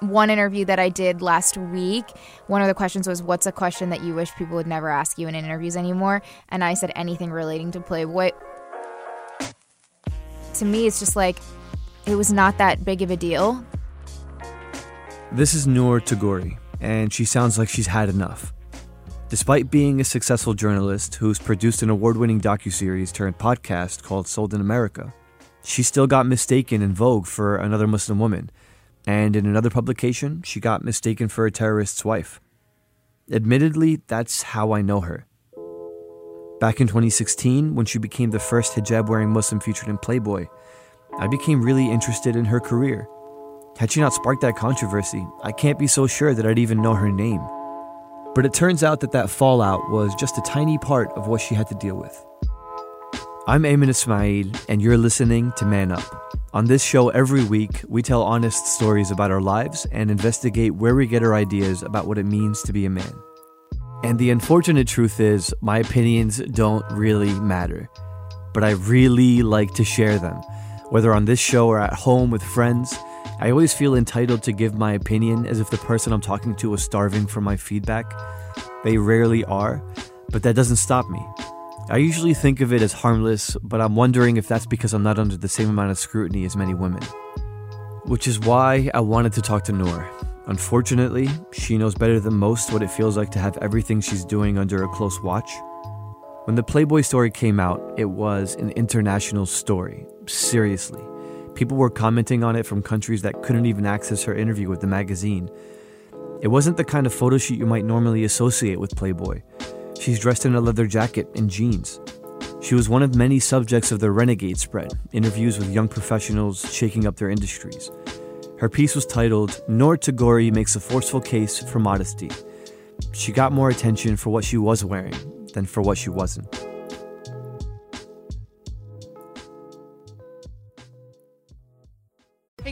one interview that I did last week, one of the questions was, What's a question that you wish people would never ask you in interviews anymore? And I said, Anything relating to Playboy. To me, it's just like, it was not that big of a deal. This is Noor Tagouri, and she sounds like she's had enough. Despite being a successful journalist who's produced an award winning docuseries turned podcast called Sold in America, she still got mistaken in Vogue for another Muslim woman, and in another publication, she got mistaken for a terrorist's wife. Admittedly, that's how I know her. Back in 2016, when she became the first hijab wearing Muslim featured in Playboy, I became really interested in her career. Had she not sparked that controversy, I can't be so sure that I'd even know her name. But it turns out that that fallout was just a tiny part of what she had to deal with. I'm Aymann Ismail, and you're listening to Man Up. On this show, every week, we tell honest stories about our lives and investigate where we get our ideas about what it means to be a man. And the unfortunate truth is, my opinions don't really matter. But I really like to share them. Whether on this show or at home with friends, I always feel entitled to give my opinion as if the person I'm talking to was starving for my feedback. They rarely are, but that doesn't stop me. I usually think of it as harmless, but I'm wondering if that's because I'm not under the same amount of scrutiny as many women. Which is why I wanted to talk to Noor. Unfortunately, she knows better than most what it feels like to have everything she's doing under a close watch. When the Playboy story came out, it was an international story. Seriously. People were commenting on it from countries that couldn't even access her interview with the magazine. It wasn't the kind of photo shoot you might normally associate with Playboy. She's dressed in a leather jacket and jeans. She was one of many subjects of the Renegade spread, interviews with young professionals shaking up their industries. Her piece was titled Noor Tagouri Makes a Forceful Case for Modesty. She got more attention for what she was wearing than for what she wasn't.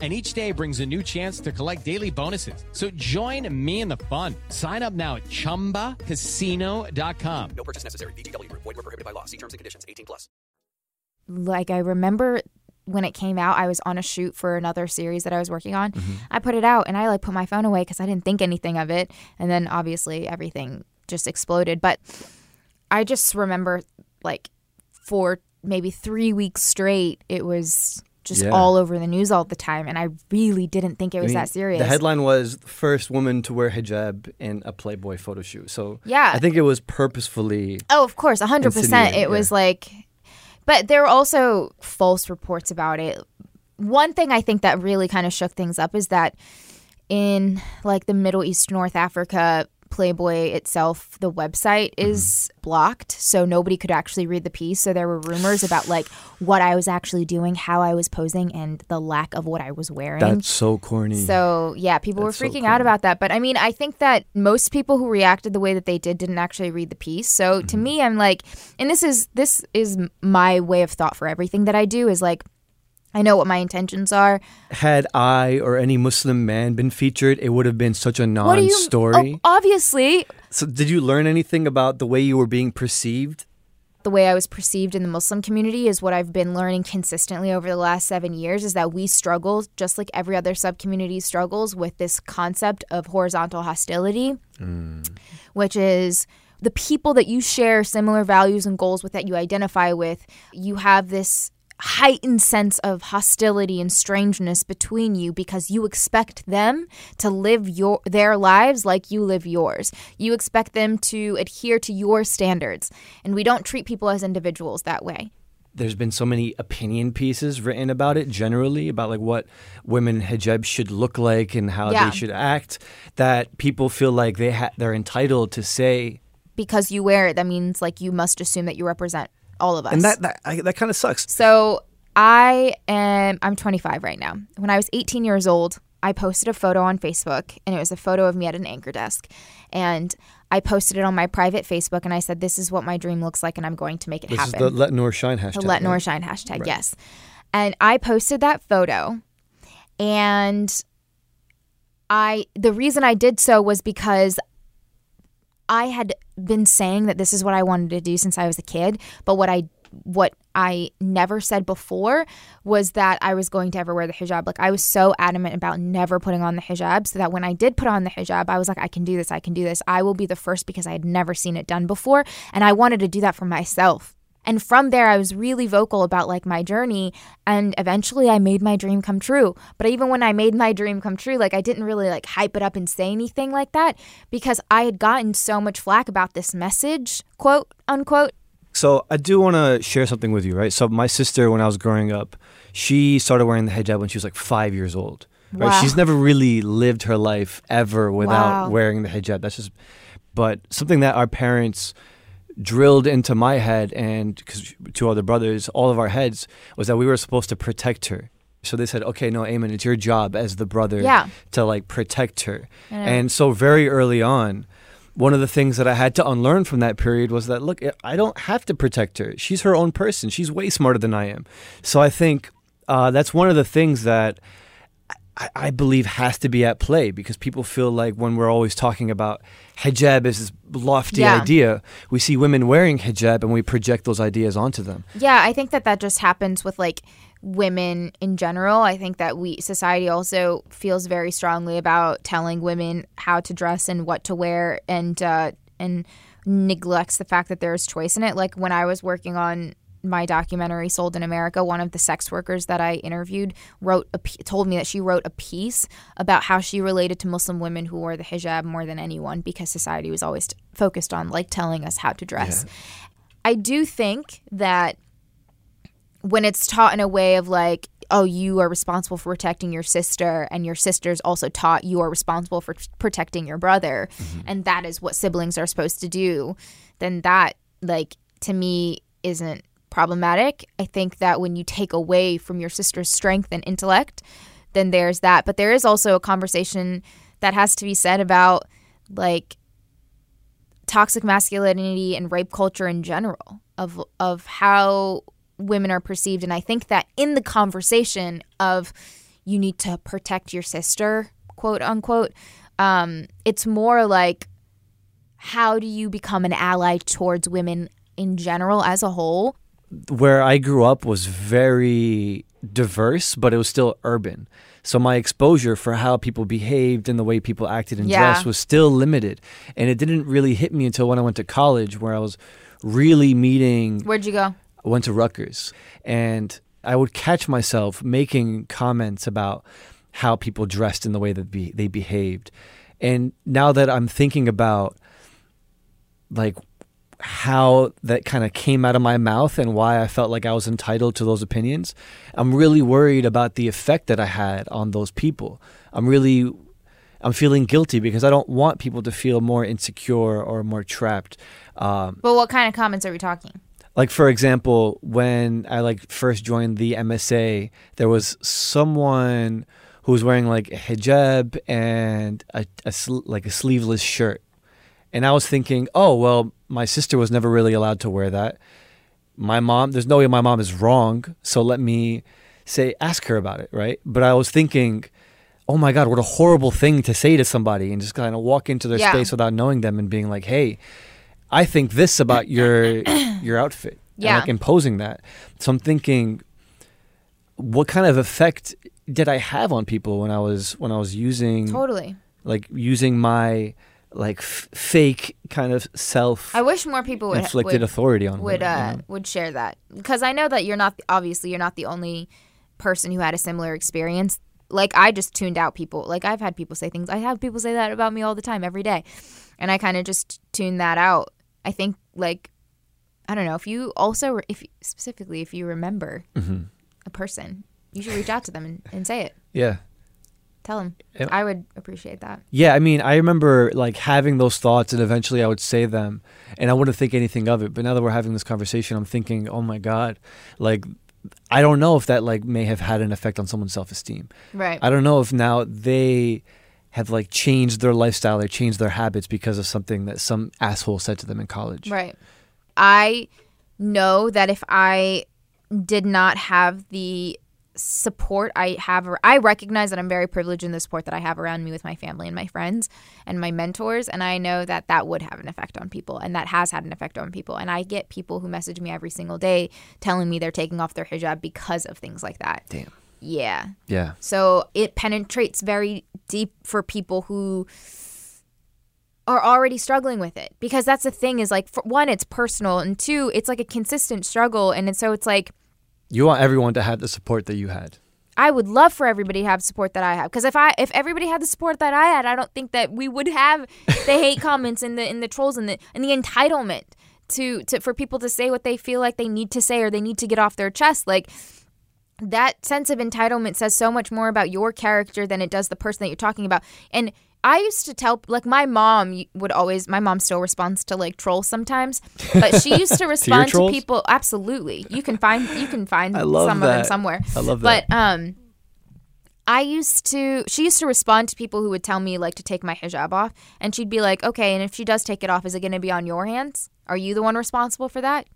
and each day brings a new chance to collect daily bonuses. So join me in the fun. Sign up now at ChumbaCasino.com. No purchase necessary. VGW. Void were prohibited by law. See terms and conditions. 18 plus. Like I remember when it came out, I was on a shoot for another series that I was working on. Mm-hmm. I put it out and I like put my phone away because I didn't think anything of it. And then obviously everything just exploded. But I just remember like for maybe three weeks straight, it was just Yeah. all over the news all the time. And I really didn't think it was I mean, that serious. The headline was first woman to wear hijab in a Playboy photo shoot. So Yeah. I think it was purposefully. Oh, of course, hundred percent. It was yeah. like, but there were also false reports about it. One thing I think that really kind of shook things up is that in like the Middle East, North Africa, Playboy itself, the website Mm-hmm. is blocked, so nobody could actually read the piece. So there were rumors about like what I was actually doing, how I was posing, and the lack of what I was wearing. That's so corny. So yeah, people That's were freaking out about that. But I mean, I think that most people who reacted the way that they did didn't actually read the piece. So Mm-hmm. to me, I'm like, and this is this is my way of thought for everything that I do is like, I know what my intentions are. Had I or any Muslim man been featured, it would have been such a you? non-story. Oh, obviously, So did you learn anything about the way you were being perceived? the way I was perceived in the Muslim community is what I've been learning consistently over the last seven years is that we struggle, just like every other sub community struggles, with this concept of horizontal hostility, hmm. which is the people that you share similar values and goals with, that you identify with, you have this heightened sense of hostility and strangeness between you because you expect them to live your their lives like you live yours. You expect them to adhere to your standards. And we don't treat people as individuals that way. There's been so many opinion pieces written about it generally about like what women hijab should look like and how Yeah. they should act that people feel like they ha- they're entitled to say Because you wear it, that means like you must assume that you represent all of us. and that that, I, that kind of sucks. So I am I'm 25 right now. When I was 18 years old, I posted a photo on Facebook, and it was a photo of me at an anchor desk, and I posted it on my private Facebook, and I said, "This is what my dream looks like, and I'm going to make it This happen." is the Let Noor Shine hashtag. the Let Noor right? Shine hashtag, Right. yes. And I posted that photo, and I the reason I did so was because I had been saying that this is what I wanted to do since I was a kid, but what I what I never said before was that I was going to ever wear the hijab. Like I was so adamant about never putting on the hijab so that when I did put on the hijab, I was like I can do this, I can do this. I will be the first because I had never seen it done before and I wanted to do that for myself. And from there, I was really vocal about like my journey. And eventually, I made my dream come true. But even when I made my dream come true, like I didn't really like hype it up and say anything like that because I had gotten so much flack about this message, quote unquote. So I do want to share something with you, right? So my sister, when I was growing up, she started wearing the hijab when she was like five years old. Right? Wow. She's never really lived her life ever without Wow. wearing the hijab. That's just, but something that our parents drilled into my head and because two other brothers, all of our heads, was that we were supposed to protect her. So they said, okay, no, Aymann, it's your job as the brother Yeah. to like protect her. And so very early on, one of the things that I had to unlearn from that period was that look, I don't have to protect her. She's her own person. She's way smarter than I am. So I think uh, that's one of the things that I, I believe has to be at play because people feel like when we're always talking about hijab as this lofty Yeah. idea, we see women wearing hijab and we project those ideas onto them. Yeah, I think that that just happens with like women in general. I think that we society also feels very strongly about telling women how to dress and what to wear, and uh, and neglects the fact that there is choice in it. Like when I was working on my documentary "Sold in America," one of the sex workers that I interviewed wrote a, told me that she wrote a piece about how she related to Muslim women who wore the hijab more than anyone because society was always focused on like telling us how to dress. I do think that when it's taught in a way of like, oh, you are responsible for protecting your sister, and your sister's also taught you are responsible for protecting your brother, mm-hmm. and that is what siblings are supposed to do, then that, like, to me, isn't problematic. I think that when you take away from your sister's strength and intellect, then there's that. But there is also a conversation that has to be said about, like, toxic masculinity and rape culture in general of of how women are perceived and I think that in the conversation of you need to protect your sister quote unquote um, it's more like how do you become an ally towards women in general as a whole where I grew up was very diverse, but it was still urban. So my exposure for how people behaved and the way people acted and Yeah. dressed was still limited. And it didn't really hit me until when I went to college, where I was really meeting. where'd you go I went to Rutgers, and I would catch myself making comments about how people dressed and the way that be, they behaved. And now that I'm thinking about like how that kind of came out of my mouth and why I felt like I was entitled to those opinions, I'm really worried about the effect that I had on those people. I'm really I'm feeling guilty because I don't want people to feel more insecure or more trapped. Um, but what kind of comments are we talking like for example when i like first joined the msa there was someone who was wearing like a hijab and a, a sl- like a sleeveless shirt and i was thinking oh well my sister was never really allowed to wear that my mom there's no way my mom is wrong so let me say ask her about it right but i was thinking oh my god what a horrible thing to say to somebody and just kind of walk into their Yeah. space without knowing them and being like hey I think this about your your outfit. Yeah. like imposing that. So I'm thinking, what kind of effect did I have on people when I was when I was using totally like using my like f- fake kind of self I wish more people would inflicted would, authority on would women, uh you know? would share that because I know that you're not obviously you're not the only person who had a similar experience. Like I just tuned out people. Like I've had people say things. I have people say that about me all the time, every day, and I kind of just tune that out. I think like I don't know if you also if specifically if you remember Mm-hmm. a person, you should reach out to them and, and say it. Yeah. Tell them. Yep. I would appreciate that. Yeah, I mean, I remember like having those thoughts, and eventually I would say them, and I wouldn't think anything of it. But now that we're having this conversation, I'm thinking, oh my god, like I don't know if that like may have had an effect on someone's self esteem. Right. I don't know if now they have like changed their lifestyle or changed their habits because of something that some asshole said to them in college. Right. I know that if I did not have the support I have, I recognize that I'm very privileged in the support that I have around me with my family and my friends and my mentors. And I know that that would have an effect on people and that has had an effect on people. And I get people who message me every single day telling me they're taking off their hijab because of things like that. Damn. Yeah. Yeah. So it penetrates very deep for people who are already struggling with it because that's the thing is like for one it's personal and two it's like a consistent struggle and so it's like You want everyone to have the support that you had. I would love for everybody to have support that I have because if I if everybody had the support that I had I don't think that we would have the hate comments and the and the trolls and the and the entitlement to to for people to say what they feel like they need to say or they need to get off their chest like that sense of entitlement says so much more about your character than it does the person that you're talking about. And I used to tell, like, my mom would always, my mom still responds to like trolls sometimes, but she used to respond to, trolls? people. Absolutely, you can find you can find some of them somewhere. I love that. But um, I used to. She used to respond to people who would tell me like to take my hijab off, and she'd be like, "Okay, and if she does take it off, is it going to be on your hands? Are you the one responsible for that?"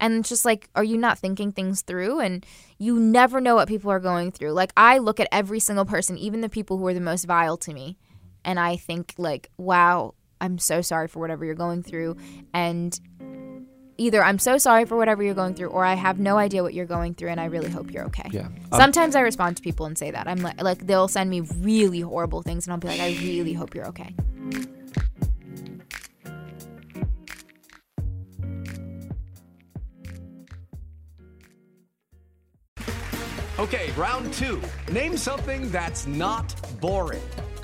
And it's just like, are you not thinking things through? And you never know what people are going through. Like, I look at every single person, even the people who are the most vile to me, and I think, like, wow, I'm so sorry for whatever you're going through. And either I'm so sorry for whatever you're going through, or I have no idea what you're going through, and I really hope you're okay. Yeah. Um, Sometimes I respond to people and say that. I'm like, like they'll send me really horrible things, and I'll be like, I really hope you're okay. Okay, round two. Name something that's not boring.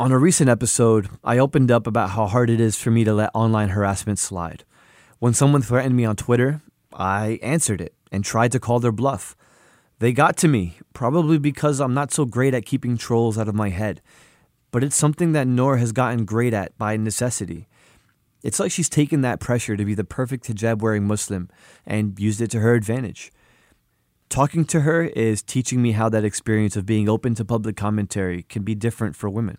On a recent episode, I opened up about how hard it is for me to let online harassment slide. When someone threatened me on Twitter, I answered it and tried to call their bluff. They got to me, probably because I'm not so great at keeping trolls out of my head. But it's something that Noor has gotten great at by necessity. It's like she's taken that pressure to be the perfect hijab wearing Muslim and used it to her advantage. Talking to her is teaching me how that experience of being open to public commentary can be different for women.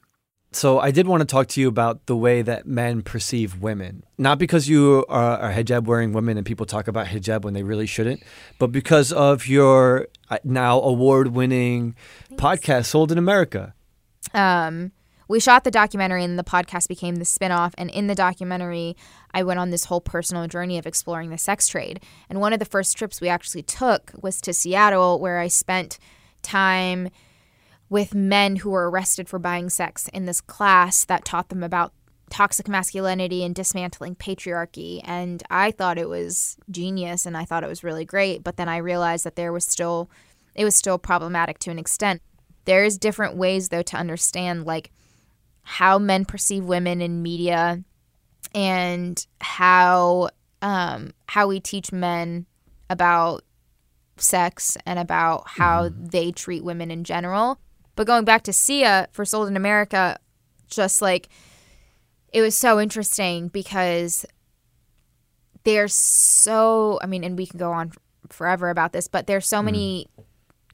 So I did want to talk to you about the way that men perceive women. Not because you are, are hijab wearing women and people talk about hijab when they really shouldn't, but because of your uh, now award winning podcast, Sold in America. um, we shot the documentary and the podcast became the spin-off and in the documentary i went on this whole personal journey of exploring the sex trade and one of the first trips we actually took was to seattle where i spent time with men who were arrested for buying sex in this class that taught them about toxic masculinity and dismantling patriarchy. And i thought it was genius and i thought it was really great but then i realized that there was still it was still problematic to an extent. There's different ways though to understand like how men perceive women in media and how um, how we teach men about sex and about how they treat women in general. But going back to Sia for Sold in America, just like it was so interesting because they're so I mean, and we can go on forever about this, but there's so mm. many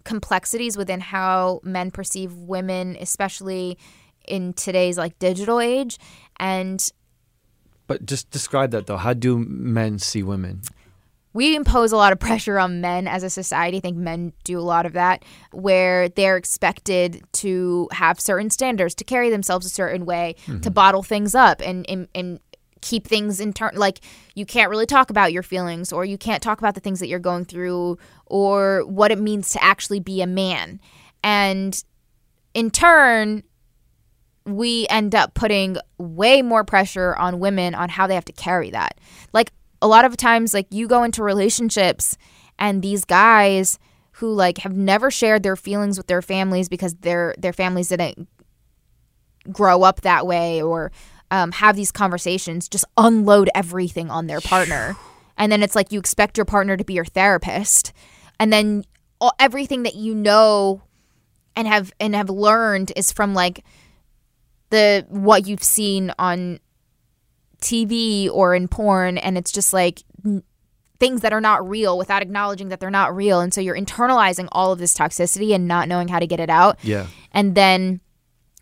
complexities within how men perceive women, especially in today's like digital age. And But just describe that though. How do men see women? We impose a lot of pressure on men as a society. I think men do a lot of that, where they're expected to have certain standards, to carry themselves a certain way, to mm-hmm. bottle things up, and and, and keep things in turn. Like you can't really talk about your feelings, or you can't talk about the things that you're going through, or what it means to actually be a man. And in turn, we end up putting way more pressure on women on how they have to carry that. Like a lot of times, like you go into relationships and these guys who like have never shared their feelings with their families because their their families didn't grow up that way or um, have these conversations just unload everything on their partner. And then it's like you expect your partner to be your therapist. And then all, everything that you know and have and have learned is from like the what you've seen on TV or in porn and it's just like n- things that are not real without acknowledging that they're not real and so you're internalizing all of this toxicity and not knowing how to get it out Yeah. and then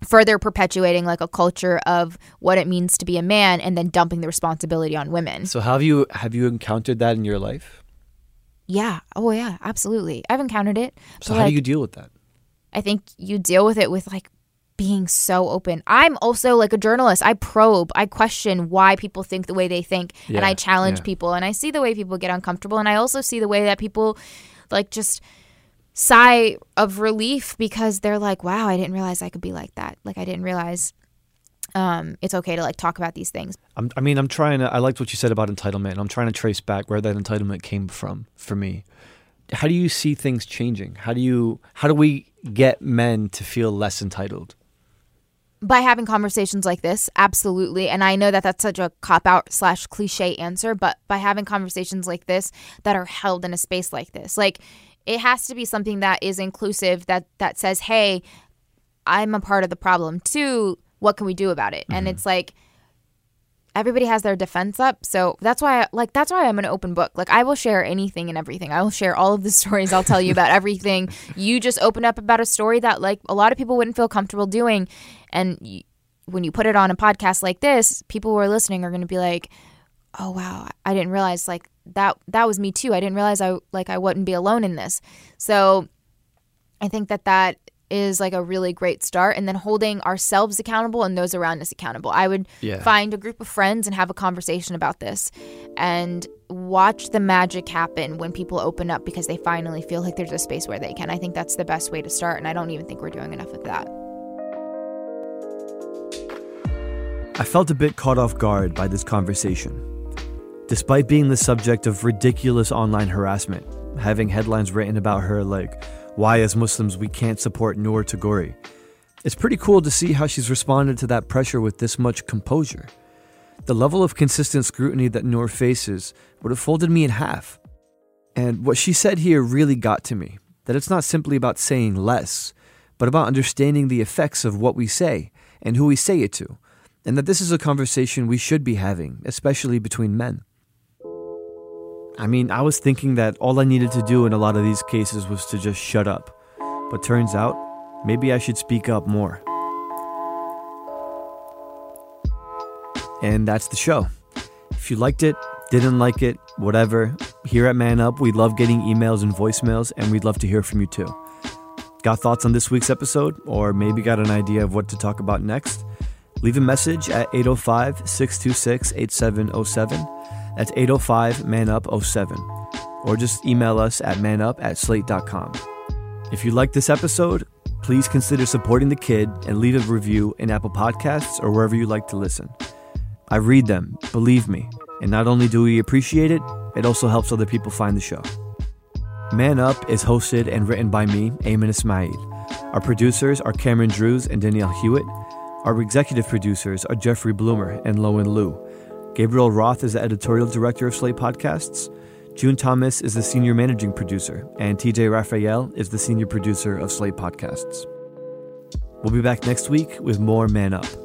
further perpetuating like a culture of what it means to be a man and then dumping the responsibility on women. So have you have you encountered that in your life? Yeah. Oh yeah, absolutely. I've encountered it. So how like, do you deal with that? I think you deal with it with like being so open. I'm also like a journalist. I probe, I question why people think the way they think, and I challenge yeah. people and I see the way people get uncomfortable and I also see the way that people like just sigh of relief because they're like, "Wow, I didn't realize I could be like that." Like I didn't realize um it's okay to like talk about these things. I'm, I mean, I'm trying to. I liked what you said about entitlement. and I'm trying to trace back where that entitlement came from for me. How do you see things changing? How do you? How do we get men to feel less entitled? By having conversations like this absolutely. And i know that that's such a cop out slash cliche answer but by having conversations like this that are held in a space like this like it has to be something that is inclusive that that says hey i'm a part of the problem too. What can we do about it? And mm-hmm. it's like everybody has their defense up. So that's why like that's why i'm an open book. Like i will share anything and everything. I will share all of the stories. I'll tell you about everything. You just open up about a story that like a lot of people wouldn't feel comfortable doing. And y when you put it on a podcast like this people who are listening are going to be like oh wow. I didn't realize like that that was me too. I didn't realize i like i wouldn't be alone in this. So i think that that is like a really great start and then holding ourselves accountable and those around us accountable i would Yeah. find a group of friends and have a conversation about this and watch the magic happen when people open up because they finally feel like there's a space where they can i think that's the best way to start and i don't even think we're doing enough of that I felt a bit caught off guard by this conversation. Despite being the subject of ridiculous online harassment, having headlines written about her like, Why as Muslims we can't support Noor Tagouri, it's pretty cool to see how she's responded to that pressure with this much composure. The level of consistent scrutiny that Noor faces would have folded me in half. And what she said here really got to me that it's not simply about saying less, but about understanding the effects of what we say and who we say it to, and that this is a conversation we should be having, especially between men. I mean, I was thinking that all I needed to do in a lot of these cases was to just shut up, but turns out maybe I should speak up more. And that's the show. If you liked it, didn't like it, whatever, here at Man Up, we love getting emails and voicemails, and we'd love to hear from you too. Got thoughts on this week's episode, or maybe got an idea of what to talk about next? Leave a message at 805 626 8707. That's 805 Man Up 07. Or just email us at manup at slate.com. If you like this episode, please consider supporting the kid and leave a review in Apple Podcasts or wherever you like to listen. I read them, believe me, and not only do we appreciate it, it also helps other people find the show. Man Up is hosted and written by me, Aymann Ismail. Our producers are Cameron Drews and Danielle Hewitt. Our executive producers are Jeffrey Bloomer and Lowen Liu. Gabriel Roth is the editorial director of Slate Podcasts. June Thomas is the senior managing producer, and TJ Raphael is the senior producer of Slate Podcasts. We'll be back next week with more Man Up.